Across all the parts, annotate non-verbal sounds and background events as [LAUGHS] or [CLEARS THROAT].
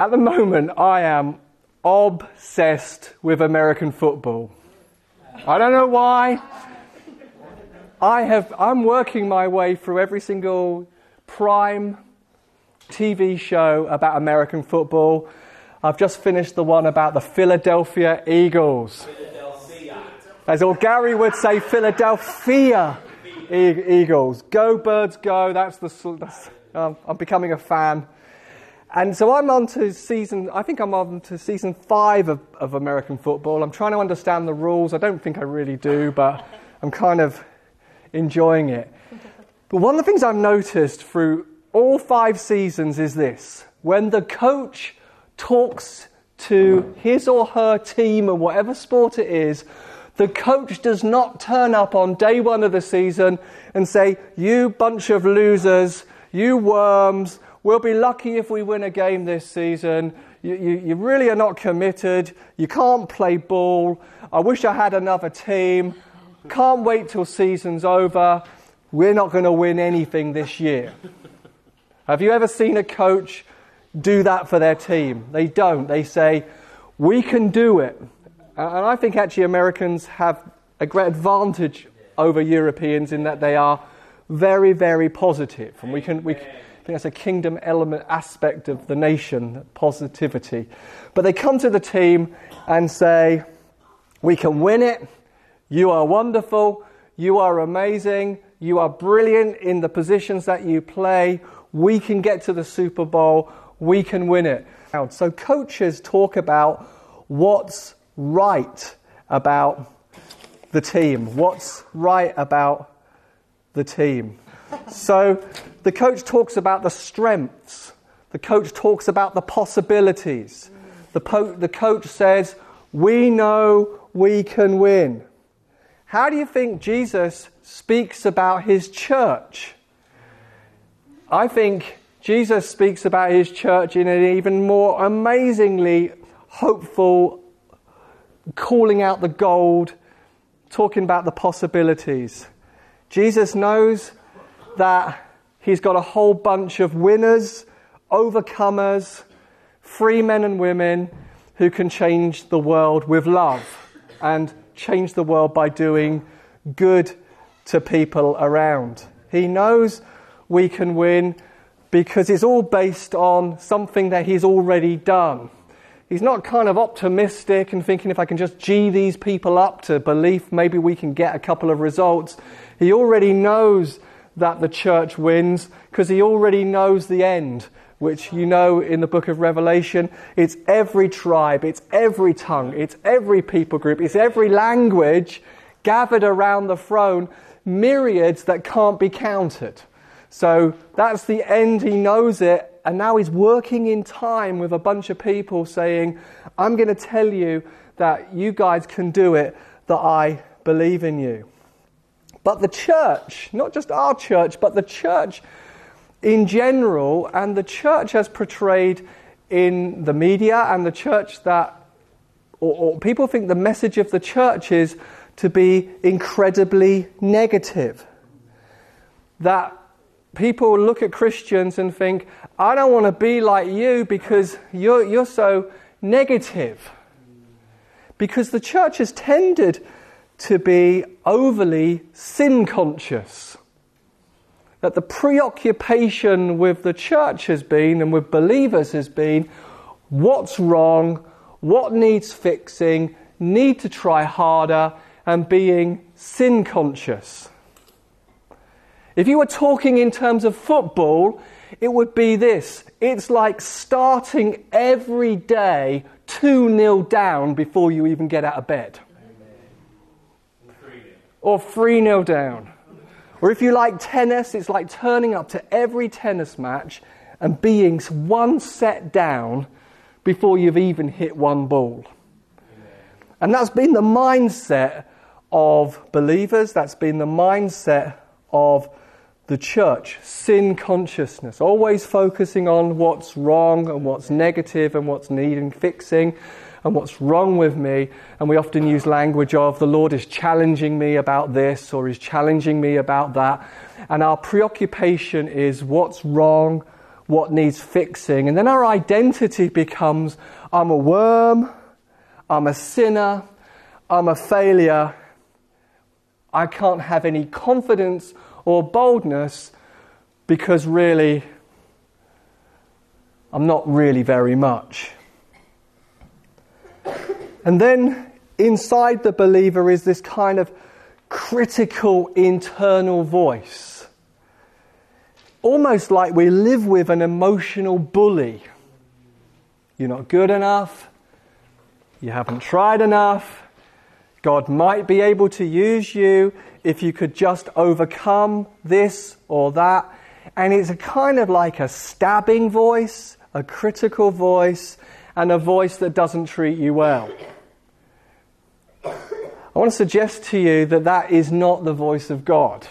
At the moment, I am obsessed with American football. I don't know why. I have, I'm working my way through every single prime TV show about American football. I've just finished the one about the Philadelphia Eagles. As all Gary would say, Philadelphia Eagles. Go, birds, go. That's the. That's, um, I'm becoming a fan. And so I'm on to season, I think I'm on to season five of, of American football. I'm trying to understand the rules. I don't think I really do, but I'm kind of enjoying it. But one of the things I've noticed through all five seasons is this when the coach talks to his or her team or whatever sport it is, the coach does not turn up on day one of the season and say, You bunch of losers, you worms, we'll be lucky if we win a game this season. You, you, you really are not committed. You can't play ball. I wish I had another team. Can't wait till season's over. We're not going to win anything this year. Have you ever seen a coach do that for their team? They don't. They say, We can do it. And I think actually Americans have a great advantage over Europeans in that they are very, very positive. And we can, we, I think that's a kingdom element aspect of the nation, positivity. But they come to the team and say, We can win it. You are wonderful. You are amazing. You are brilliant in the positions that you play. We can get to the Super Bowl. We can win it. So coaches talk about what's right about the team, what's right about the team. So the coach talks about the strengths, the coach talks about the possibilities. The, po- the coach says, We know we can win. How do you think Jesus speaks about his church? I think Jesus speaks about his church in an even more amazingly hopeful, calling out the gold, talking about the possibilities. Jesus knows that he's got a whole bunch of winners, overcomers, free men and women who can change the world with love and change the world by doing good to people around. He knows we can win because it's all based on something that he's already done. He's not kind of optimistic and thinking if I can just G these people up to belief, maybe we can get a couple of results. He already knows that the church wins because he already knows the end, which you know in the book of Revelation. It's every tribe, it's every tongue, it's every people group, it's every language gathered around the throne, myriads that can't be counted. So that's the end, he knows it, and now he's working in time with a bunch of people saying, I'm going to tell you that you guys can do it, that I believe in you. But the church, not just our church, but the church in general, and the church as portrayed in the media, and the church that, or, or people think the message of the church is to be incredibly negative. That people look at Christians and think, I don't want to be like you because you're, you're so negative. Because the church has tended to be overly sin conscious. That the preoccupation with the church has been and with believers has been what's wrong, what needs fixing, need to try harder, and being sin conscious. If you were talking in terms of football, it would be this it's like starting every day 2 0 down before you even get out of bed or 3 0 down. Or if you like tennis, it's like turning up to every tennis match and being one set down before you've even hit one ball. And that's been the mindset of believers, that's been the mindset of the church. Sin consciousness, always focusing on what's wrong and what's negative and what's needing fixing and what's wrong with me. And we often use language of the Lord is challenging me about this or is challenging me about that. And our preoccupation is what's wrong, what needs fixing. And then our identity becomes I'm a worm, I'm a sinner, I'm a failure. I can't have any confidence or boldness because really, I'm not really very much. And then inside the believer is this kind of critical internal voice. Almost like we live with an emotional bully. You're not good enough. You haven't tried enough. God might be able to use you if you could just overcome this or that. And it's a kind of like a stabbing voice, a critical voice, and a voice that doesn't treat you well. I want to suggest to you that that is not the voice of God.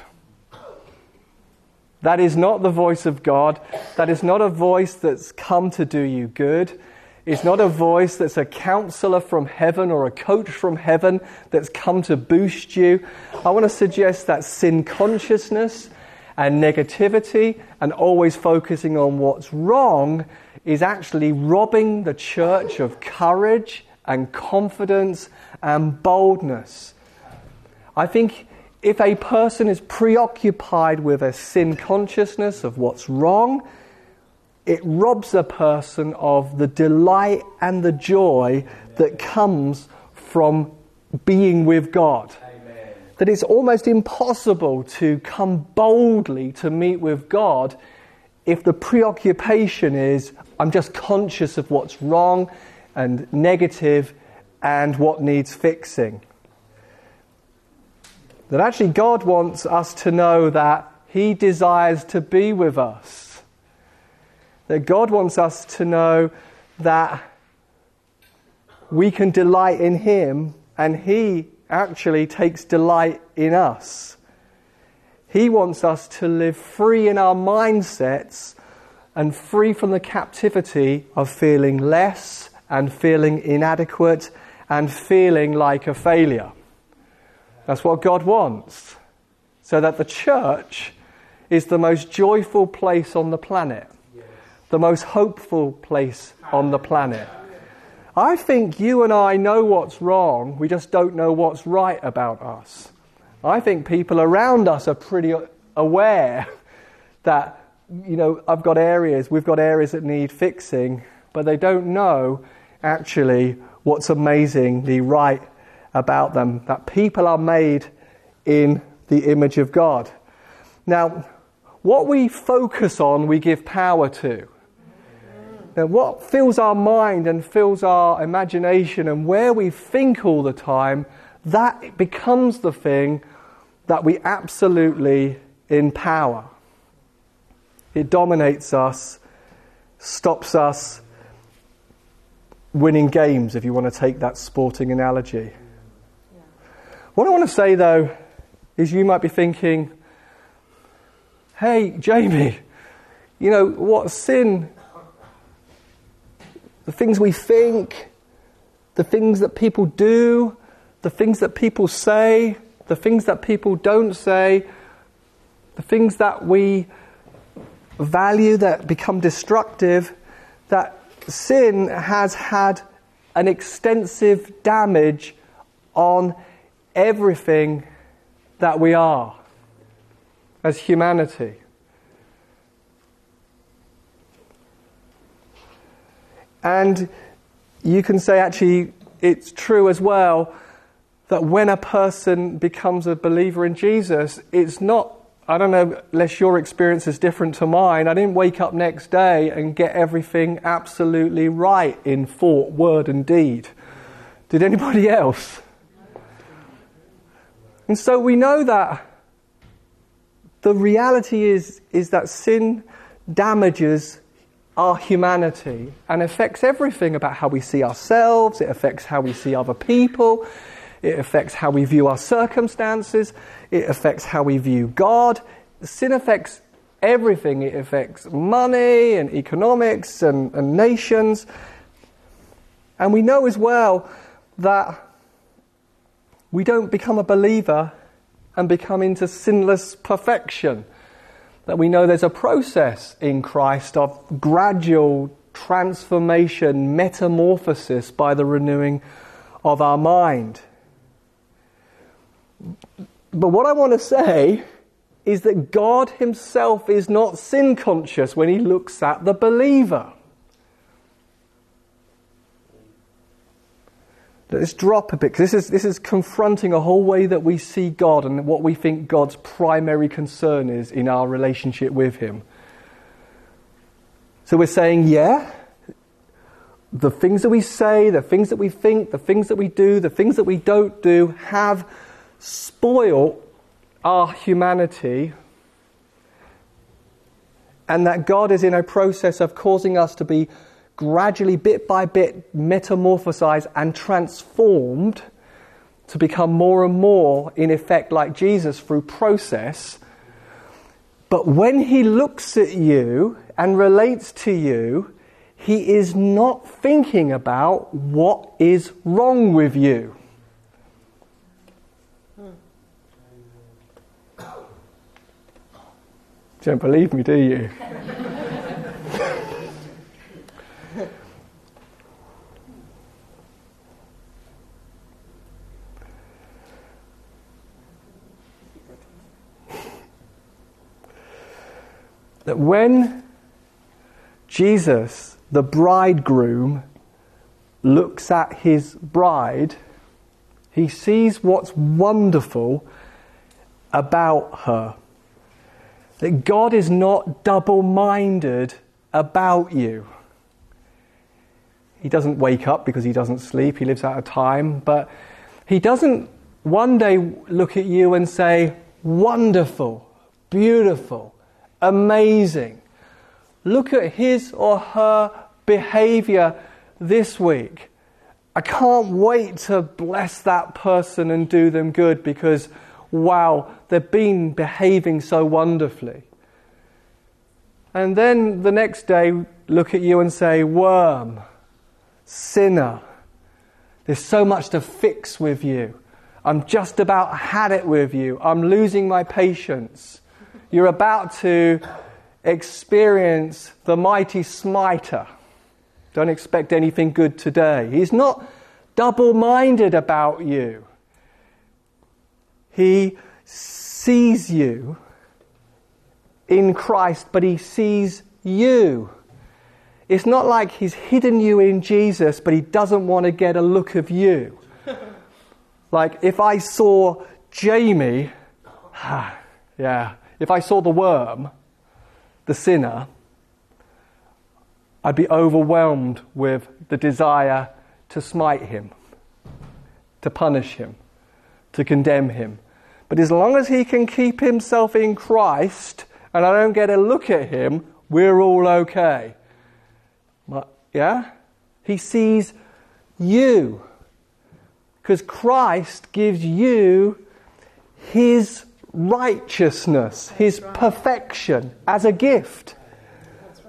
That is not the voice of God. That is not a voice that's come to do you good. It's not a voice that's a counselor from heaven or a coach from heaven that's come to boost you. I want to suggest that sin consciousness and negativity and always focusing on what's wrong is actually robbing the church of courage and confidence and boldness. I think if a person is preoccupied with a sin consciousness of what's wrong, it robs a person of the delight and the joy that comes from being with God. Amen. That it's almost impossible to come boldly to meet with God if the preoccupation is, I'm just conscious of what's wrong and negative and what needs fixing. That actually God wants us to know that He desires to be with us. That God wants us to know that we can delight in Him and He actually takes delight in us. He wants us to live free in our mindsets and free from the captivity of feeling less and feeling inadequate and feeling like a failure. That's what God wants. So that the church is the most joyful place on the planet, the most hopeful place on the planet. I think you and I know what's wrong, we just don't know what's right about us. I think people around us are pretty aware that, you know, I've got areas, we've got areas that need fixing, but they don't know actually what's amazingly right about them that people are made in the image of God. Now, what we focus on, we give power to. Now, what fills our mind and fills our imagination and where we think all the time, that becomes the thing that we absolutely empower. It dominates us, stops us winning games, if you want to take that sporting analogy. What I want to say, though, is you might be thinking, hey, Jamie, you know, what sin? The things we think, the things that people do, the things that people say, the things that people don't say, the things that we value that become destructive, that sin has had an extensive damage on everything that we are as humanity. And you can say, actually, it's true as well that when a person becomes a believer in Jesus, it's not I don't know, unless your experience is different to mine, I didn't wake up next day and get everything absolutely right in thought, word, and deed. Did anybody [LAUGHS] else? And so we know that the reality is, is that sin damages our humanity and affects everything about how we see ourselves, it affects how we see other people, it affects how we view our circumstances. It affects how we view God. Sin affects everything. It affects money and economics and, and nations. And we know as well that we don't become a believer and become into sinless perfection. that we know there's a process in Christ of gradual transformation, metamorphosis by the renewing of our mind. But what I want to say is that God Himself is not sin conscious when He looks at the believer. Let's drop a bit, this is, this is confronting a whole way that we see God and what we think God's primary concern is in our relationship with Him. So we're saying, yeah, the things that we say, the things that we think, the things that we do, the things that we don't do have spoiled our humanity, and that God is in a process of causing us to be gradually, bit by bit, metamorphosized and transformed to become more and more, in effect, like Jesus through process. But when he looks at you and relates to you, he is not thinking about what is wrong with you. Don't believe me, do you? that when Jesus, the bridegroom, looks at his bride, he sees what's wonderful about her. That God is not double minded about you. He doesn't wake up because he doesn't sleep, he lives out of time, but he doesn't one day look at you and say, Wonderful, beautiful, amazing. Look at his or her behavior this week. I can't wait to bless that person and do them good because, wow, they've been behaving so wonderfully. And then the next day, look at you and say, worm, sinner. There's so much to fix with you. I'm just about had it with you. I'm losing my patience. You're about to experience the mighty smiter. Don't expect anything good today. He's not double minded about you. He sees you in Christ, but he sees you. It's not like he's hidden you in Jesus, but he doesn't want to get a look of you. [LAUGHS] like if I saw Jamie, [SIGHS] yeah, if I saw the worm, the sinner, I'd be overwhelmed with the desire to smite him, to punish him, to condemn him. But as long as he can keep himself in Christ and I don't get a look at him, we're all okay. Yeah? He sees you. Because Christ gives you his righteousness, his perfection as a gift.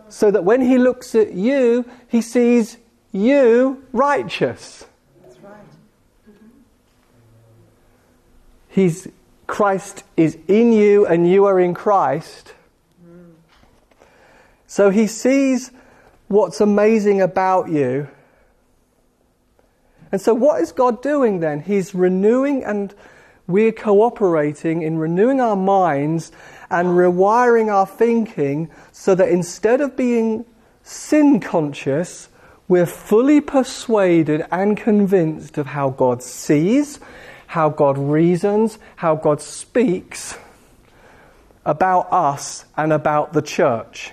So that when he looks at you, he sees you righteous. He's, Christ is in you and you are in Christ. So he sees what's amazing about you. And so, what is God doing then? He's renewing and we're cooperating in renewing our minds and rewiring our thinking so that instead of being sin conscious, we're fully persuaded and convinced of how God sees, how God reasons, how God speaks about us and about the church.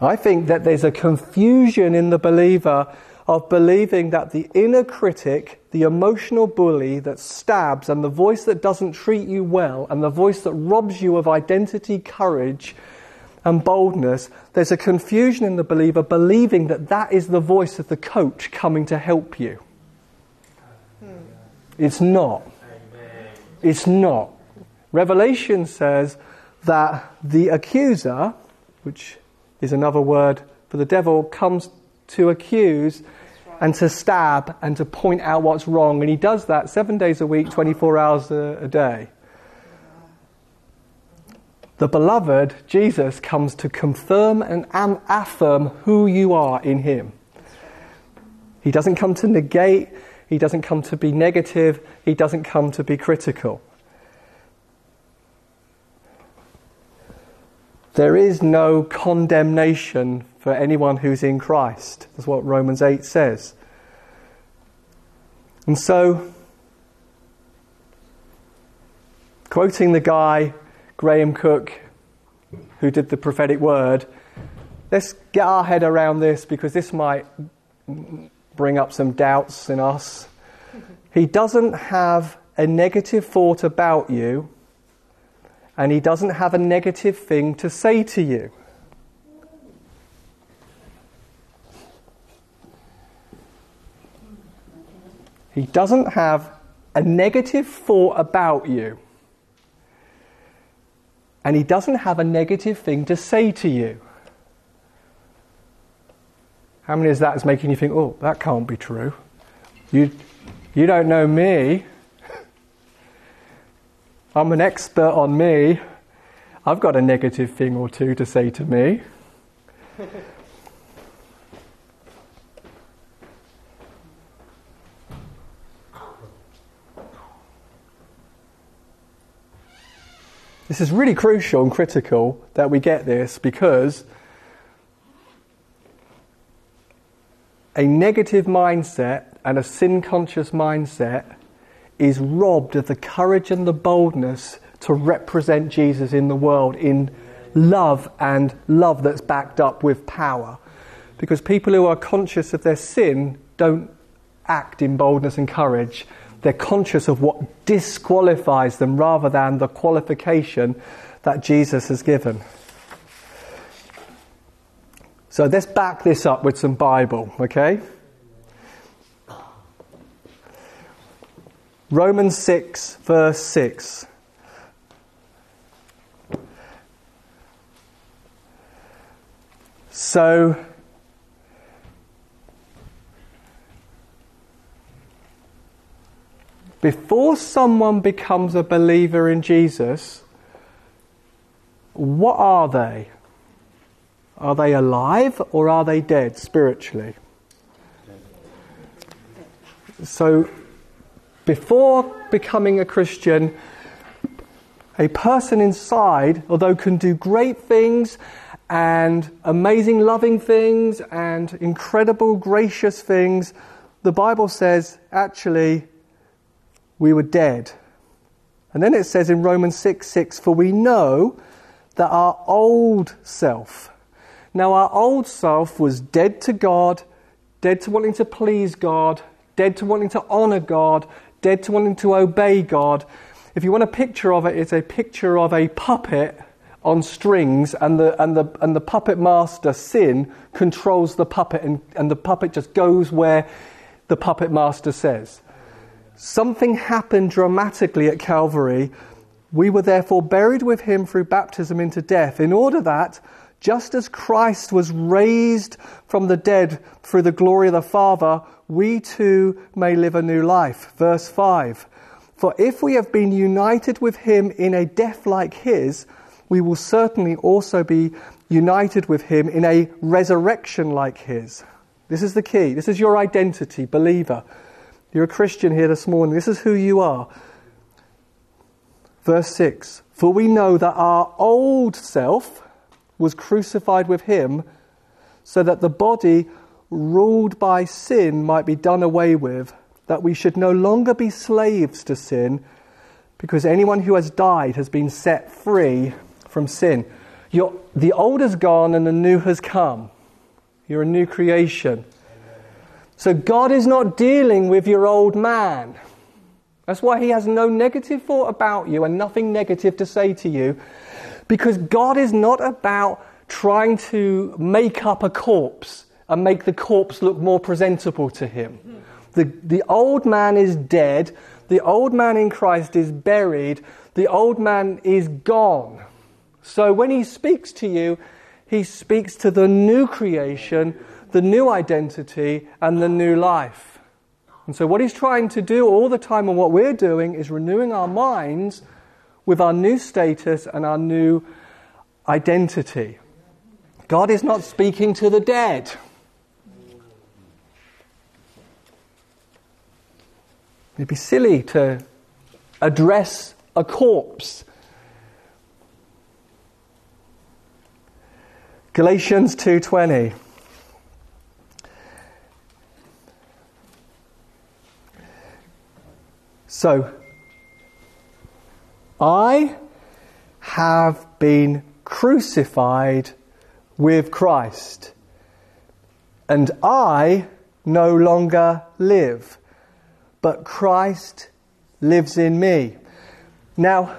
I think that there's a confusion in the believer of believing that the inner critic, the emotional bully that stabs, and the voice that doesn't treat you well, and the voice that robs you of identity, courage, and boldness, there's a confusion in the believer believing that that is the voice of the coach coming to help you. Hmm. It's not. It's not. Revelation says that the accuser, which is another word for the devil, comes to accuse. and to stab and to point out what's wrong. And he does that seven days a week, 24 hours a, a day. The beloved, Jesus, comes to confirm and affirm who you are in him. He doesn't come to negate, he doesn't come to be negative, he doesn't come to be critical. There is no condemnation for anyone who's in Christ. That's what Romans 8 says. And so, quoting the guy, Graham Cooke, who did the prophetic word, let's get our head around this because this might bring up some doubts in us. He doesn't have a negative thought about you and he doesn't have a negative thing to say to you. He doesn't have a negative thought about you. And he doesn't have a negative thing to say to you. How many is that is making you think, oh, that can't be true? You, you don't know me. [LAUGHS] I'm an expert on me. I've got a negative thing or two to say to me. [LAUGHS] this is really crucial and critical that we get this because a negative mindset and a sin conscious mindset is robbed of the courage and the boldness to represent Jesus in the world in love and love that's backed up with power. Because people who are conscious of their sin don't act in boldness and courage. They're conscious of what disqualifies them rather than the qualification that Jesus has given. So let's back this up with some Bible, okay? Romans 6, verse 6. So, before someone becomes a believer in Jesus, what are they? Are they alive or are they dead spiritually? So, before becoming a Christian, a person inside, although can do great things and amazing loving things and incredible gracious things, the Bible says actually we were dead. And then it says in Romans 6 6, for we know that our old self, now our old self was dead to God, dead to wanting to please God, dead to wanting to honor God, dead to wanting to obey God. If you want a picture of it, it's a picture of a puppet on strings, and the, and the, and the puppet master, sin, controls the puppet, and, and the puppet just goes where the puppet master says. Something happened dramatically at Calvary. We were therefore buried with him through baptism into death, in order that, just as Christ was raised from the dead through the glory of the Father, we too may live a new life. Verse 5 For if we have been united with him in a death like his, we will certainly also be united with him in a resurrection like his. This is the key. This is your identity, believer. You're a Christian here this morning. This is who you are. Verse 6 For we know that our old self was crucified with him so that the body ruled by sin might be done away with, that we should no longer be slaves to sin, because anyone who has died has been set free from sin. You're, the old has gone and the new has come. You're a new creation. So God is not dealing with your old man. That's why He has no negative thought about you and nothing negative to say to you. Because God is not about trying to make up a corpse and make the corpse look more presentable to him. The, the old man is dead. The old man in Christ is buried. The old man is gone. So when he speaks to you, he speaks to the new creation, the new identity and the new life. And so, what he's trying to do all the time, and what we're doing, is renewing our minds with our new status and our new identity. God is not speaking to the dead. It'd be silly to address a corpse. Galatians 2:20 So I have been crucified with Christ and I no longer live but Christ lives in me. Now,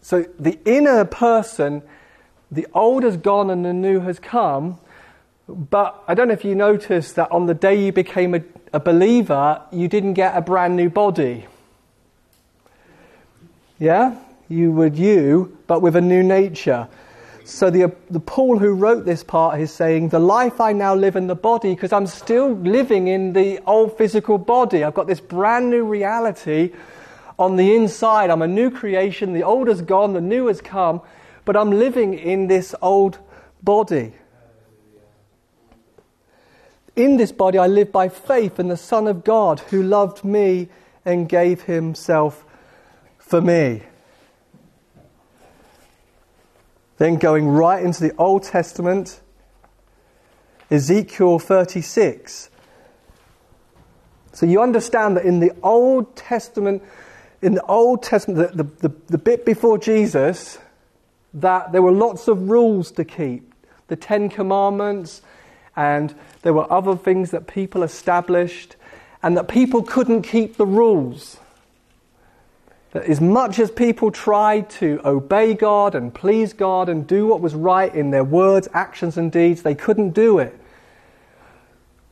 so the inner person, the old has gone and the new has come. But I don't know if you noticed that on the day you became a, a believer, you didn't get a brand new body. Yeah? You would you, but with a new nature. So the, the Paul who wrote this part is saying, the life I now live in the body, because I'm still living in the old physical body. I've got this brand new reality on the inside. I'm a new creation. The old has gone, the new has come, but I'm living in this old body. In this body, I live by faith in the Son of God who loved me and gave himself for me. Then going right into the Old Testament, Ezekiel 36. So you understand that in the Old Testament, in the Old Testament, the, the, the, bit before Jesus, that there were lots of rules to keep. The Ten Commandments, and there were other things that people established, and that people couldn't keep the rules. That as much as people tried to obey God and please God and do what was right in their words, actions, and deeds, they couldn't do it.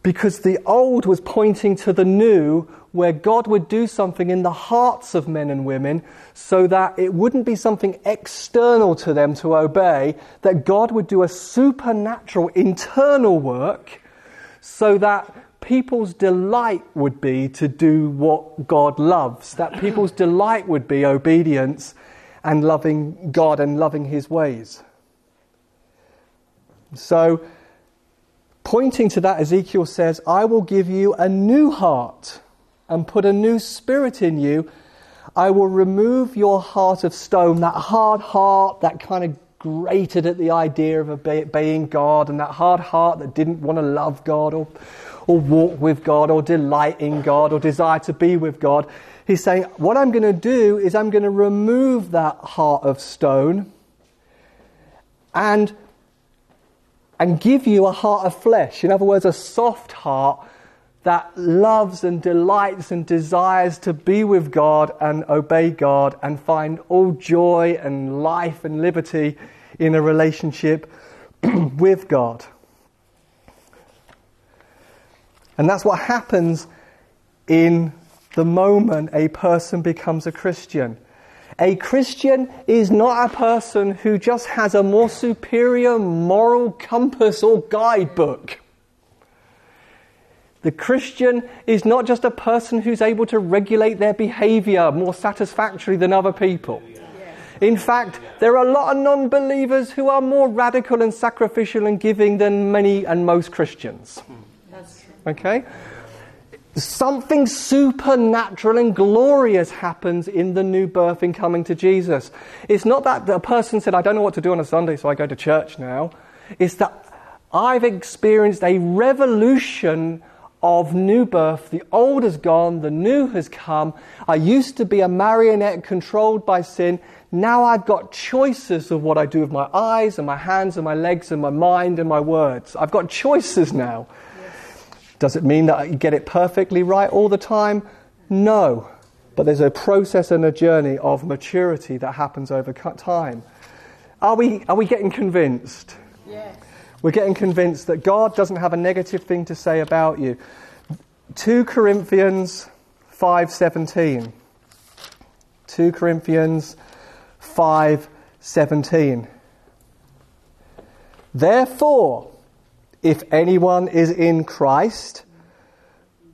Because the old was pointing to the new, where God would do something in the hearts of men and women so that it wouldn't be something external to them to obey, that God would do a supernatural internal work so that people's delight would be to do what God loves, that [CLEARS THROAT] people's delight would be obedience and loving God and loving His ways. So, pointing to that, Ezekiel says, I will give you a new heart and put a new spirit in you. I will remove your heart of stone, that hard heart that kind of grated at the idea of obeying God, and that hard heart that didn't want to love God or or walk with God or delight in God or desire to be with God. He's saying, What I'm going to do is I'm going to remove that heart of stone and, and give you a heart of flesh. In other words, a soft heart that loves and delights and desires to be with God and obey God and find all joy and life and liberty in a relationship [CLEARS THROAT] with God. And that's what happens in the moment a person becomes a Christian. A Christian is not a person who just has a more superior moral compass or guidebook. The Christian is not just a person who's able to regulate their behavior more satisfactorily than other people. In fact, there are a lot of non believers who are more radical and sacrificial and giving than many and most Christians. Okay? Something supernatural and glorious happens in the new birth in coming to Jesus. It's not that the person said, I don't know what to do on a Sunday, so I go to church now. It's that I've experienced a revolution of new birth. The old has gone, the new has come. I used to be a marionette controlled by sin. Now I've got choices of what I do with my eyes and my hands and my legs and my mind and my words. I've got choices now. Does it mean that I get it perfectly right all the time? No. But there's a process and a journey of maturity that happens over time. Are we, are we getting convinced? Yes. We're getting convinced that God doesn't have a negative thing to say about you. 2 Corinthians 5:17. 2 Corinthians 5:17. Therefore, if anyone is in Christ,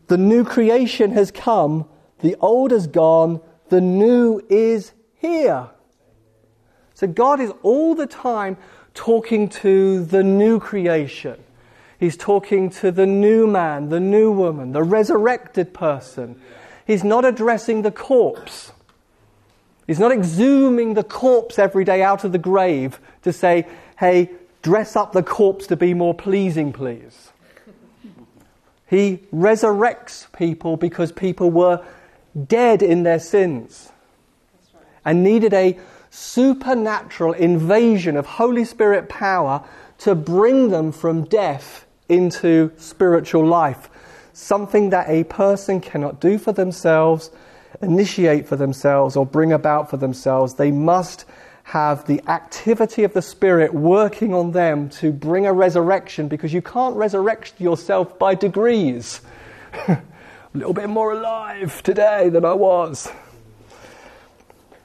the new creation has come, the old is gone, the new is here. So God is all the time talking to the new creation. He's talking to the new man, the new woman, the resurrected person. He's not addressing the corpse. He's not exhuming the corpse every day out of the grave to say, hey, dress up the corpse to be more pleasing, please. He resurrects people because people were dead in their sins and needed a supernatural invasion of Holy Spirit power to bring them from death into spiritual life. Something that a person cannot do for themselves, initiate for themselves, or bring about for themselves. They must have the activity of the Spirit working on them to bring a resurrection because you can't resurrect yourself by degrees. [LAUGHS] a little bit more alive today than I was.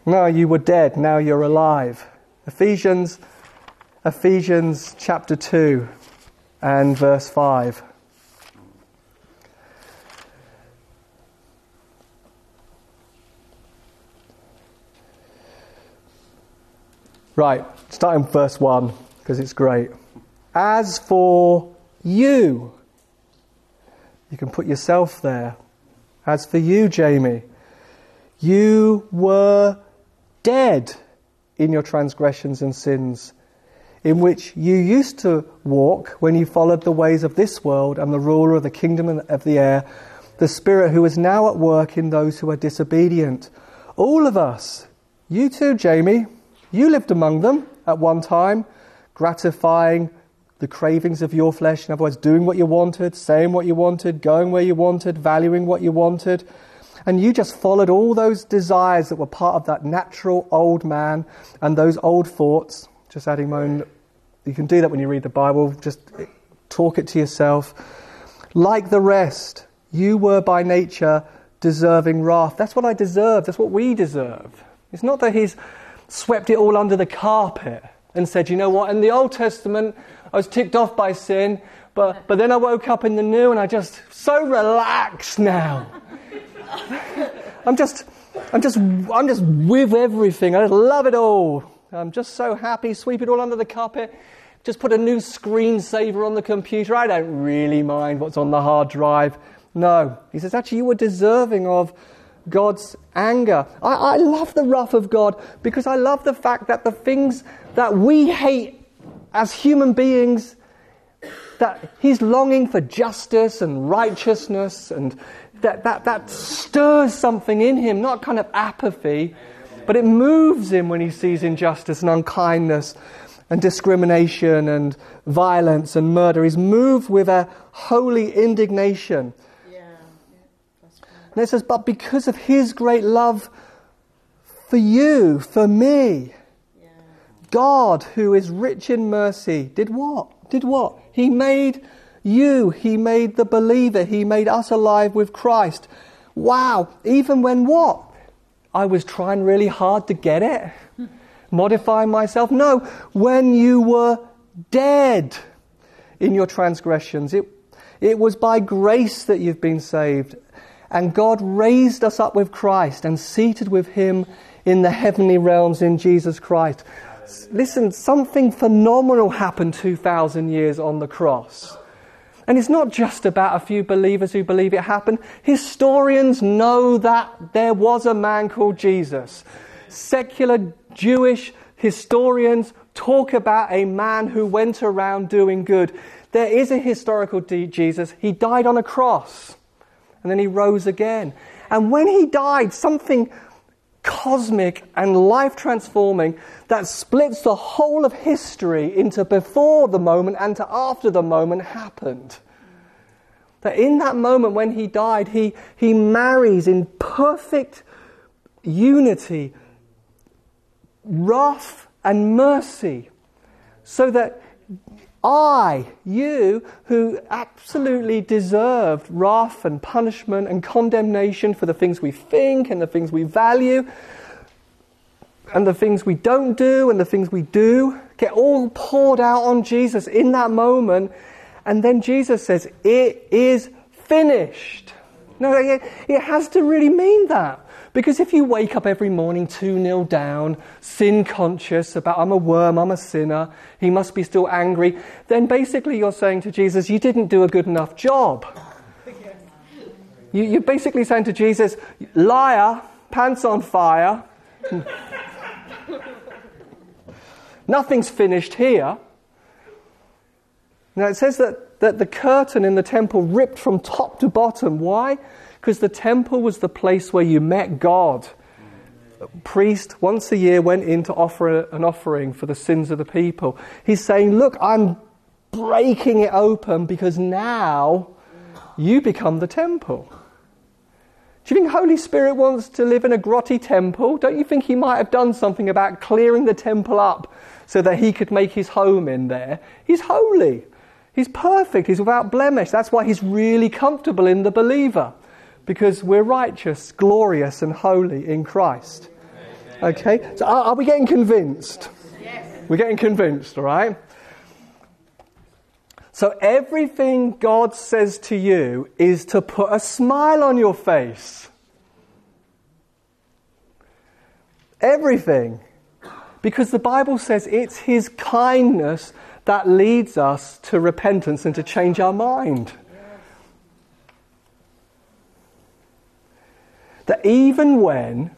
No, you were dead, now you're alive. Ephesians Ephesians chapter 2 and verse 5. Right, starting verse 1 because it's great. As for you, you can put yourself there. As for you, Jamie, you were dead in your transgressions and sins, in which you used to walk when you followed the ways of this world and the ruler of the kingdom of the air, the Spirit who is now at work in those who are disobedient. All of us, you too, Jamie, you lived among them at one time, gratifying the cravings of your flesh, in other words, doing what you wanted, saying what you wanted, going where you wanted, valuing what you wanted and you just followed all those desires that were part of that natural old man and those old thoughts. Just adding my own, you can do that when you read the Bible, just talk it to yourself. Like the rest, you were by nature deserving wrath. That's what I deserve. That's what we deserve. It's not that he's swept it all under the carpet and said, you know what, in the Old Testament, I was ticked off by sin, but, but then I woke up in the new and I just so relaxed now. [LAUGHS] I'm just, I'm just, I'm just with everything. I love it all. I'm just so happy. Sweep it all under the carpet. Just put a new screensaver on the computer. I don't really mind what's on the hard drive. No. He says, actually, you were deserving of God's anger. I, I love the wrath of God because I love the fact that the things that we hate as human beings, that He's longing for justice and righteousness and that, that, that stirs something in him, not kind of apathy, but it moves him when he sees injustice and unkindness and discrimination and violence and murder. He's moved with a holy indignation. And it says, but because of his great love for you, for me, yeah. God, who is rich in mercy, did what? Did what? He made you, He made the believer. He made us alive with Christ. Wow. Even when what? I was trying really hard to get it. [LAUGHS] Modifying myself. No. When you were dead in your transgressions, it, it was by grace that you've been saved. And God raised us up with Christ and seated with Him in the heavenly realms in Jesus Christ. Listen, something phenomenal happened 2,000 years on the cross. And it's not just about a few believers who believe it happened. Historians know that there was a man called Jesus. Secular Jewish historians talk about a man who went around doing good. There is a historical Jesus. He died on a cross and then he rose again. And when he died, something cosmic and life transforming that splits the whole of history into before the moment and to after the moment happened. That in that moment when he died, he, he marries in perfect unity wrath and mercy so that I, you, who absolutely deserved wrath and punishment and condemnation for the things we think and the things we value and the things we don't do and the things we do, get all poured out on Jesus in that moment. And then Jesus says, It is finished. No, it, has to really mean that. Because if you wake up every morning 2 0 down, sin conscious about, I'm a worm, I'm a sinner, he must be still angry, then basically you're saying to Jesus, You didn't do a good enough job. You, you're basically saying to Jesus, Liar, pants on fire. Nothing's finished here. Now it says that, that the curtain in the temple ripped from top to bottom. Why? Because the temple was the place where you met God. A priest once a year went in to offer an offering for the sins of the people. He's saying, Look, I'm breaking it open because now you become the temple. Do you think Holy Spirit wants to live in a grotty temple? Don't you think he might have done something about clearing the temple up so that he could make his home in there? He's holy. He's perfect. He's without blemish. That's why he's really comfortable in the believer because we're righteous, glorious, and holy in Christ. Okay? So are, are we getting convinced? Yes. We're getting convinced, all right? So everything God says to you is to put a smile on your face. Everything. Because the Bible says it's His kindness that leads us to repentance and to change our mind. That even when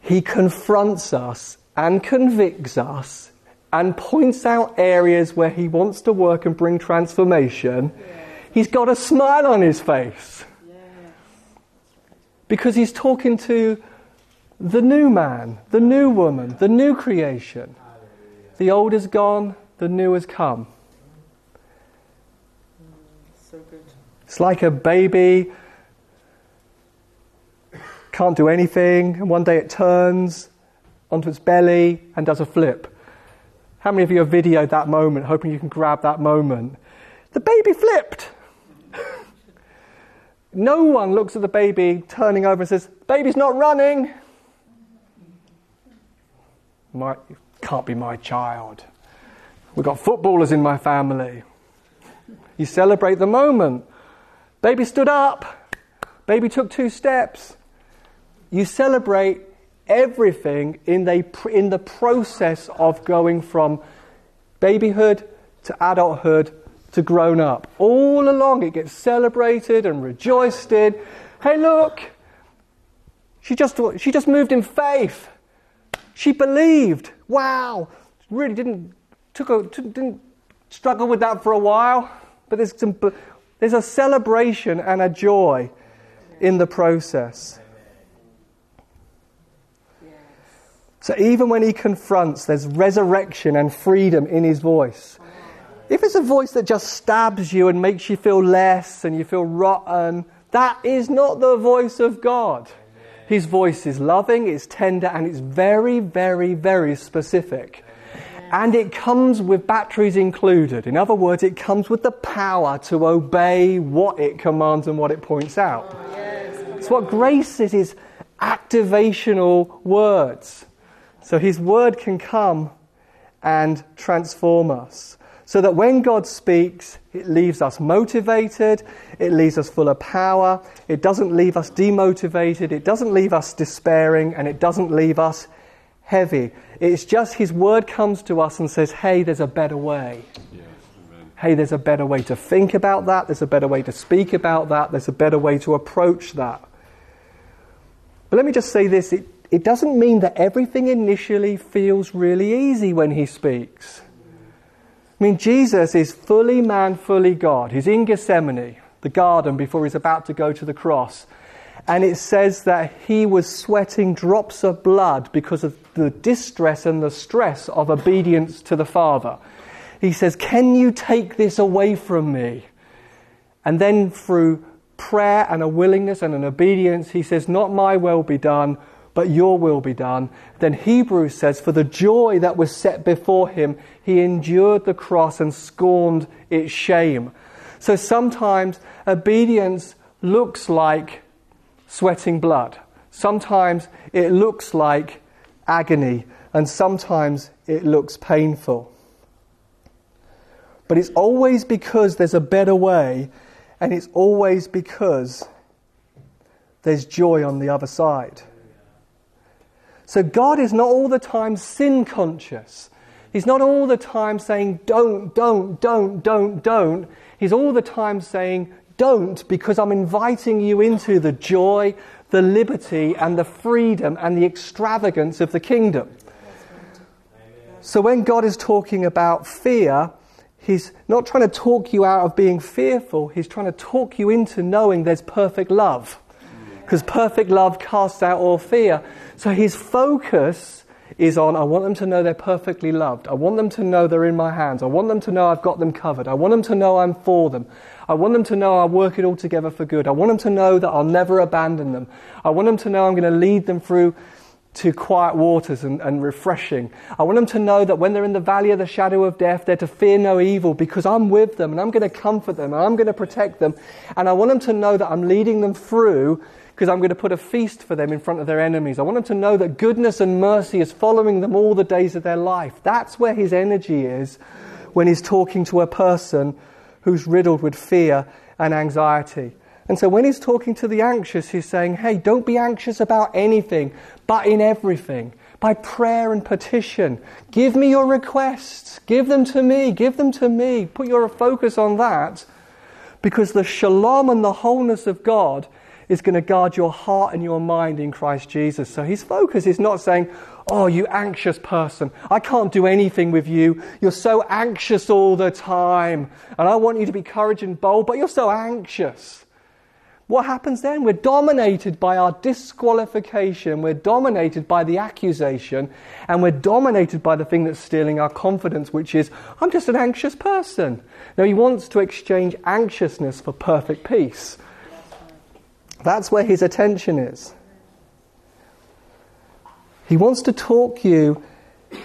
He confronts us and convicts us and points out areas where he wants to work and bring transformation, yeah. he's got a smile on his face. Yeah. Because he's talking to the new man, the new woman, the new creation. The old is gone, the new has come. Mm, so it's like a baby can't do anything, and one day it turns onto its belly and does a flip. How many of you have videoed that moment, hoping you can grab that moment? The baby flipped. [LAUGHS] no one looks at the baby turning over and says, Baby's not running. My, can't be my child. We've got footballers in my family. You celebrate the moment. Baby stood up. Baby took two steps. You celebrate everything in the, in the process of going from babyhood to adulthood to grown up. All along it gets celebrated and rejoiced in. Hey, look, she just, she just moved in faith. She believed. Wow. Really didn't, took a, didn't struggle with that for a while, but there's, some, there's a celebration and a joy in the process. So even when he confronts, there's resurrection and freedom in his voice. If it's a voice that just stabs you and makes you feel less and you feel rotten, that is not the voice of God. His voice is loving, it's tender, and it's very, very, very specific. And it comes with batteries included. In other words, it comes with the power to obey what it commands and what it points out. So, what grace is, is activational words. So His Word can come and transform us. So that when God speaks, it leaves us motivated, it leaves us full of power, it doesn't leave us demotivated, it doesn't leave us despairing, and it doesn't leave us heavy. It's just His Word comes to us and says, hey, there's a better way. hey, there's a better way to think about that, there's a better way to speak about that, there's a better way to approach that. But let me just say this it, it doesn't mean that everything initially feels really easy when he speaks. I mean, Jesus is fully man, fully God. He's in Gethsemane, the garden, before he's about to go to the cross. And it says that he was sweating drops of blood because of the distress and the stress of obedience to the Father. He says, Can you take this away from me? And then through prayer and a willingness and an obedience, he says, Not my will be done, but your will be done. Then Hebrews says, For the joy that was set before him, he endured the cross and scorned its shame. So sometimes obedience looks like sweating blood. Sometimes it looks like agony, and sometimes it looks painful. But it's always because there's a better way, and it's always because there's joy on the other side. So God is not all the time sin conscious. He's not all the time saying, don't, don't, don't, don't, don't. He's all the time saying, don't, because I'm inviting you into the joy, the liberty, and the freedom and the extravagance of the kingdom. So when God is talking about fear, He's not trying to talk you out of being fearful, He's trying to talk you into knowing there's perfect love. Because perfect love casts out all fear. So His focus is on I want them to know they're perfectly loved. I want them to know they're in my hands. I want them to know I've got them covered. I want them to know I'm for them. I want them to know I'll work it all together for good. I want them to know that I'll never abandon them. I want them to know I'm going to lead them through to quiet waters and, and refreshing. I want them to know that when they're in the valley of the shadow of death, they're to fear no evil because I'm with them and I'm going to comfort them and I'm going to protect them. And I want them to know that I'm leading them through because I'm going to put a feast for them in front of their enemies. I want them to know that goodness and mercy is following them all the days of their life. That's where his energy is when he's talking to a person who's riddled with fear and anxiety. And so when he's talking to the anxious, he's saying, hey, don't be anxious about anything, but in everything. By prayer and petition. Give me your requests. Give them to me. Give them to me. Put your focus on that. Because the shalom and the wholeness of God is going to guard your heart and your mind in Christ Jesus. So his focus is not saying, Oh, you anxious person, I can't do anything with you. You're so anxious all the time. And I want you to be courage and bold, but you're so anxious. What happens then? We're dominated by our disqualification, we're dominated by the accusation, and we're dominated by the thing that's stealing our confidence, which is, I'm just an anxious person. Now, he wants to exchange anxiousness for perfect peace. That's where his attention is. He wants to talk you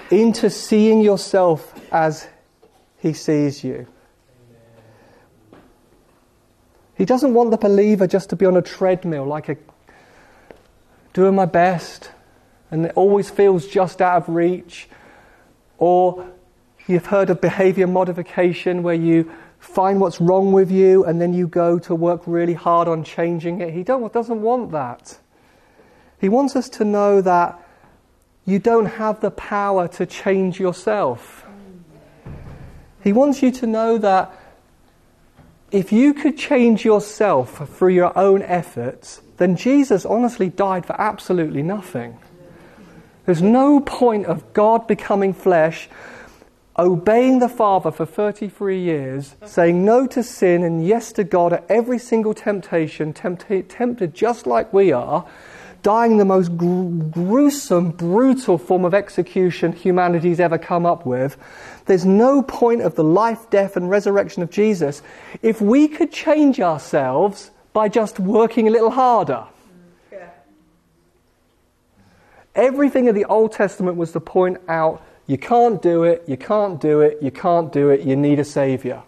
into seeing yourself as he sees you. He doesn't want the believer just to be on a treadmill, like a doing my best, and it always feels just out of reach. Or you've heard of behavior modification where you find what's wrong with you, and then you go to work really hard on changing it. He doesn't want that. He wants us to know that you don't have the power to change yourself. He wants you to know that if you could change yourself through your own efforts, then Jesus honestly died for absolutely nothing. There's no point of God becoming flesh obeying the Father for 33 years, saying no to sin and yes to God at every single temptation, tempted, tempted just like we are, dying the most gr- gruesome, brutal form of execution humanity's ever come up with. There's no point of the life, death, and resurrection of Jesus if we could change ourselves by just working a little harder. Everything of the Old Testament was to point out you can't do it, you can't do it, you can't do it, you need a Saviour.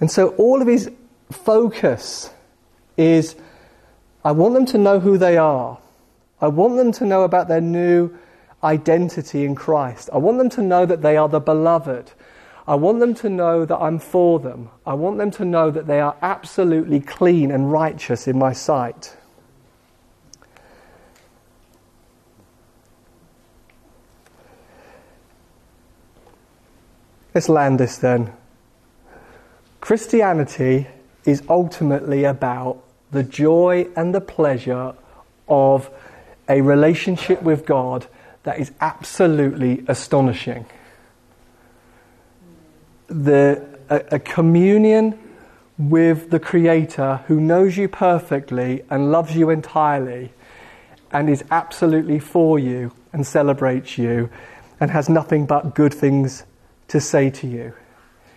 And so all of his focus is I want them to know who they are. I want them to know about their new identity in Christ. I want them to know that they are the beloved. I want them to know that I'm for them. I want them to know that they are absolutely clean and righteous in my sight. Let's land this then. Christianity is ultimately about the joy and the pleasure of a relationship with God that is absolutely astonishing. The, a, a communion with the Creator who knows you perfectly and loves you entirely and is absolutely for you and celebrates you and has nothing but good things to say to you.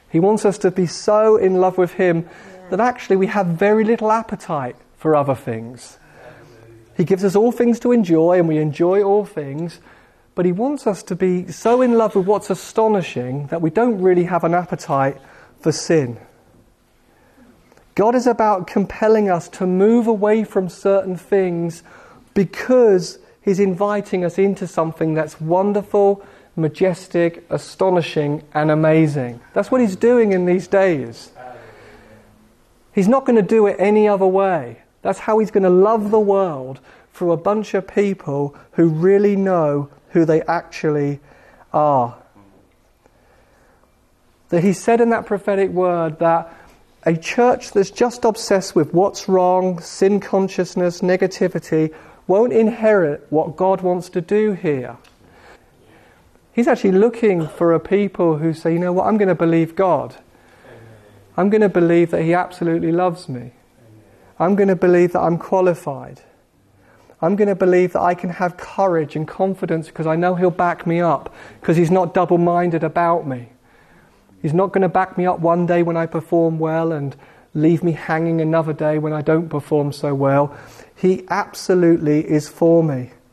He wants us to be so in love with Him that actually we have very little appetite for other things. He gives us all things to enjoy and we enjoy all things, but He wants us to be so in love with what's astonishing that we don't really have an appetite for sin. God is about compelling us to move away from certain things because He's inviting us into something that's wonderful majestic, astonishing, and amazing. That's what he's doing in these days. He's not going to do it any other way. That's how he's going to love the world through a bunch of people who really know who they actually are. That he said in that prophetic word that a church that's just obsessed with what's wrong, sin consciousness, negativity, won't inherit what God wants to do here. He's actually looking for a people who say, you know what, I'm going to believe God. I'm going to believe that He absolutely loves me. I'm going to believe that I'm qualified. I'm going to believe that I can have courage and confidence because I know He'll back me up because He's not double minded about me. He's not going to back me up one day when I perform well and leave me hanging another day when I don't perform so well. He absolutely is for me.